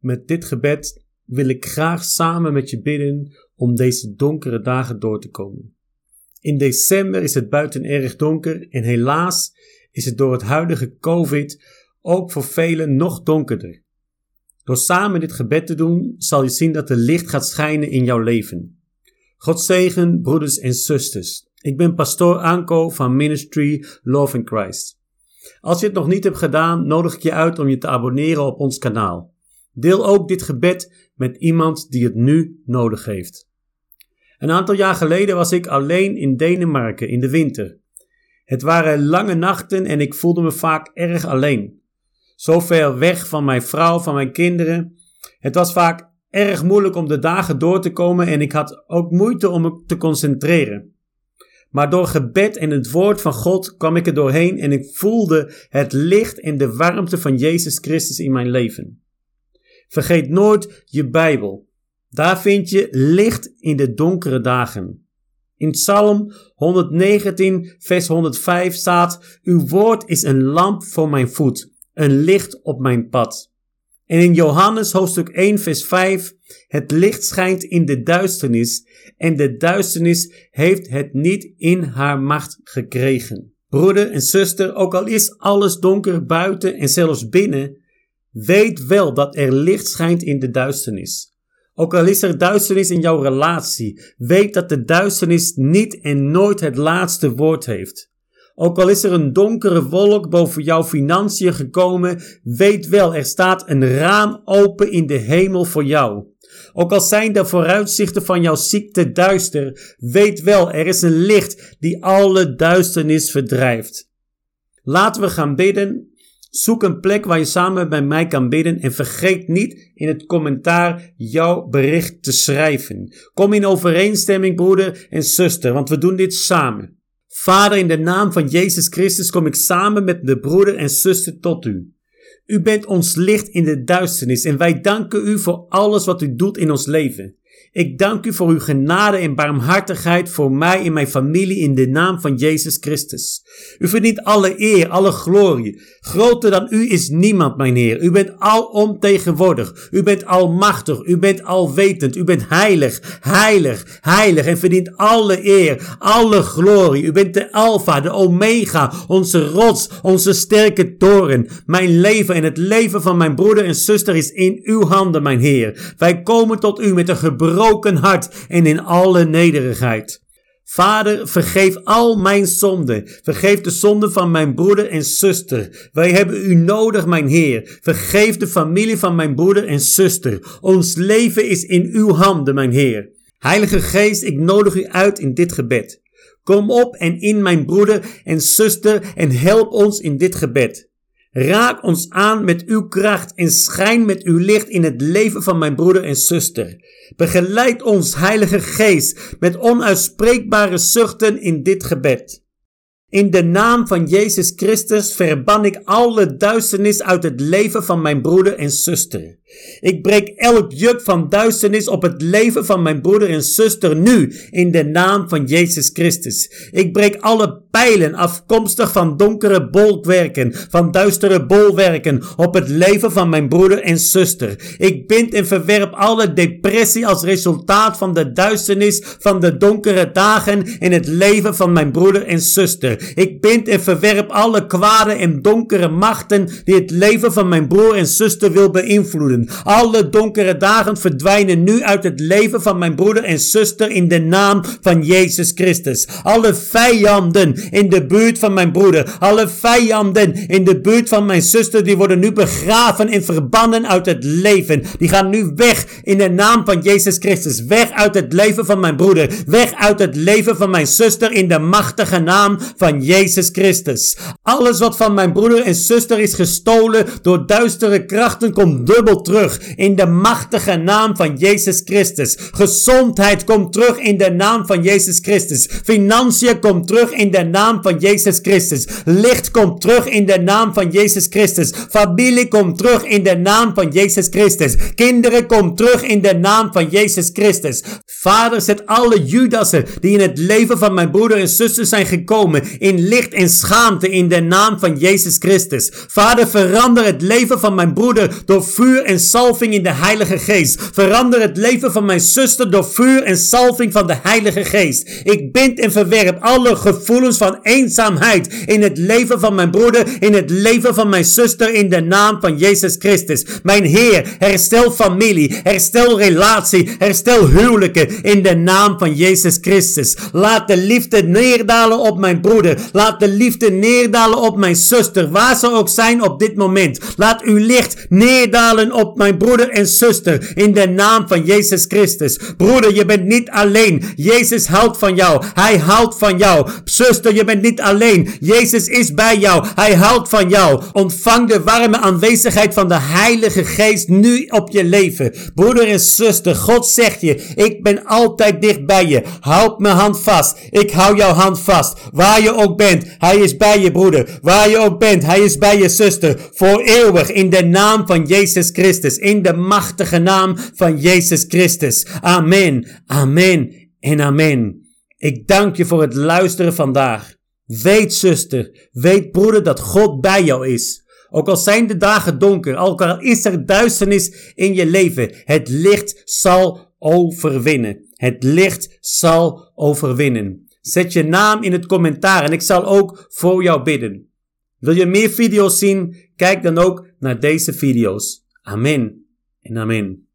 Met dit gebed wil ik graag samen met je bidden om deze donkere dagen door te komen. In december is het buiten erg donker en helaas is het door het huidige COVID ook voor velen nog donkerder. Door samen dit gebed te doen, zal je zien dat er licht gaat schijnen in jouw leven. God zegen, broeders en zusters. Ik ben pastoor Anko van Ministry Love in Christ. Als je het nog niet hebt gedaan, nodig ik je uit om je te abonneren op ons kanaal. Deel ook dit gebed met iemand die het nu nodig heeft. Een aantal jaar geleden was ik alleen in Denemarken in de winter. Het waren lange nachten en ik voelde me vaak erg alleen. Zo ver weg van mijn vrouw, van mijn kinderen. Het was vaak erg moeilijk om de dagen door te komen en ik had ook moeite om me te concentreren. Maar door gebed en het woord van God kwam ik er doorheen en ik voelde het licht en de warmte van Jezus Christus in mijn leven. Vergeet nooit je Bijbel. Daar vind je licht in de donkere dagen. In Psalm 119, vers 105 staat: Uw woord is een lamp voor mijn voet, een licht op mijn pad. En in Johannes hoofdstuk 1, vers 5: Het licht schijnt in de duisternis, en de duisternis heeft het niet in haar macht gekregen. Broeder en zuster, ook al is alles donker buiten en zelfs binnen, weet wel dat er licht schijnt in de duisternis. Ook al is er duisternis in jouw relatie, weet dat de duisternis niet en nooit het laatste woord heeft. Ook al is er een donkere wolk boven jouw financiën gekomen, weet wel, er staat een raam open in de hemel voor jou. Ook al zijn de vooruitzichten van jouw ziekte duister, weet wel, er is een licht die alle duisternis verdrijft. Laten we gaan bidden Zoek een plek waar je samen bij mij kan bidden en vergeet niet in het commentaar jouw bericht te schrijven. Kom in overeenstemming, broeder en zuster, want we doen dit samen. Vader, in de naam van Jezus Christus kom ik samen met de broeder en zuster tot u. U bent ons licht in de duisternis en wij danken u voor alles wat u doet in ons leven. Ik dank u voor uw genade en barmhartigheid voor mij en mijn familie in de naam van Jezus Christus. U verdient alle eer, alle glorie. Groter dan u is niemand, mijn Heer. U bent alomtegenwoordig. U bent almachtig. U bent alwetend. U bent heilig, heilig, heilig en verdient alle eer, alle glorie. U bent de Alpha, de Omega, onze rots, onze sterke toren. Mijn leven en het leven van mijn broeder en zuster is in uw handen, mijn Heer. Wij komen tot u met een gebroken gebroken hart en in alle nederigheid. Vader, vergeef al mijn zonden. Vergeef de zonden van mijn broeder en zuster. Wij hebben u nodig, mijn Heer. Vergeef de familie van mijn broeder en zuster. Ons leven is in uw handen, mijn Heer. Heilige Geest, ik nodig u uit in dit gebed. Kom op en in mijn broeder en zuster en help ons in dit gebed. Raak ons aan met uw kracht en schijn met uw licht in het leven van mijn broeder en zuster. Begeleid ons, Heilige Geest, met onuitspreekbare zuchten in dit gebed. In de naam van Jezus Christus verban ik alle duisternis uit het leven van mijn broeder en zuster. Ik breek elk juk van duisternis op het leven van mijn broeder en zuster nu, in de naam van Jezus Christus. Ik breek alle pijlen afkomstig van donkere bolwerken, van duistere bolwerken op het leven van mijn broeder en zuster. Ik bind en verwerp alle depressie als resultaat van de duisternis van de donkere dagen in het leven van mijn broeder en zuster. Ik bind en verwerp alle kwade en donkere machten die het leven van mijn broer en zuster wil beïnvloeden. Alle donkere dagen verdwijnen nu uit het leven van mijn broeder en zuster in de naam van Jezus Christus. Alle vijanden in de buurt van mijn broeder, alle vijanden in de buurt van mijn zuster, die worden nu begraven en verbannen uit het leven. Die gaan nu weg in de naam van Jezus Christus. Weg uit het leven van mijn broeder. Weg uit het leven van mijn zuster in de machtige naam van Jezus Christus. Alles wat van mijn broeder en zuster is gestolen door duistere krachten komt dubbel terug in de machtige naam van Jezus Christus. Gezondheid komt terug in de naam van Jezus Christus. Financiën komt terug in de naam van Jezus Christus. Licht komt terug in de naam van Jezus Christus. Familie komt terug in de naam van Jezus Christus. Kinderen komt terug in de naam van Jezus Christus. Vader, zet alle Judassen die in het leven van mijn broeder en zuster zijn gekomen in licht en schaamte in de naam van Jezus Christus. Vader, verander het leven van mijn broeder door vuur en salving in de Heilige Geest. Verander het leven van mijn zuster door vuur en salving van de Heilige Geest. Ik bind en verwerp alle gevoelens van eenzaamheid in het leven van mijn broeder, in het leven van mijn zuster, in de naam van Jezus Christus. Mijn Heer, herstel familie, herstel relatie, herstel huwelijken in de naam van Jezus Christus. Laat de liefde neerdalen op mijn broeder. Laat de liefde neerdalen op mijn zuster, waar ze ook zijn op dit moment. Laat uw licht neerdalen op mijn broeder en zuster in de naam van Jezus Christus. Broeder, je bent niet alleen. Jezus houdt van jou. Hij houdt van jou. Zuster, je bent niet alleen. Jezus is bij jou. Hij houdt van jou. Ontvang de warme aanwezigheid van de Heilige Geest nu op je leven. Broeder en zuster, God zegt je, ik ben altijd dicht bij je. Houd mijn hand vast. Ik hou jouw hand vast. Waar je ook bent, hij is bij je broeder. Waar je ook bent, hij is bij je zuster. Voor eeuwig in de naam van Jezus Christus. In de machtige naam van Jezus Christus. Amen, amen en amen. Ik dank je voor het luisteren vandaag. Weet zuster, weet broeder dat God bij jou is. Ook al zijn de dagen donker, ook al is er duisternis in je leven, het licht zal overwinnen. Het licht zal overwinnen. Zet je naam in het commentaar en ik zal ook voor jou bidden. Wil je meer video's zien? Kijk dan ook naar deze video's. Amen en amen.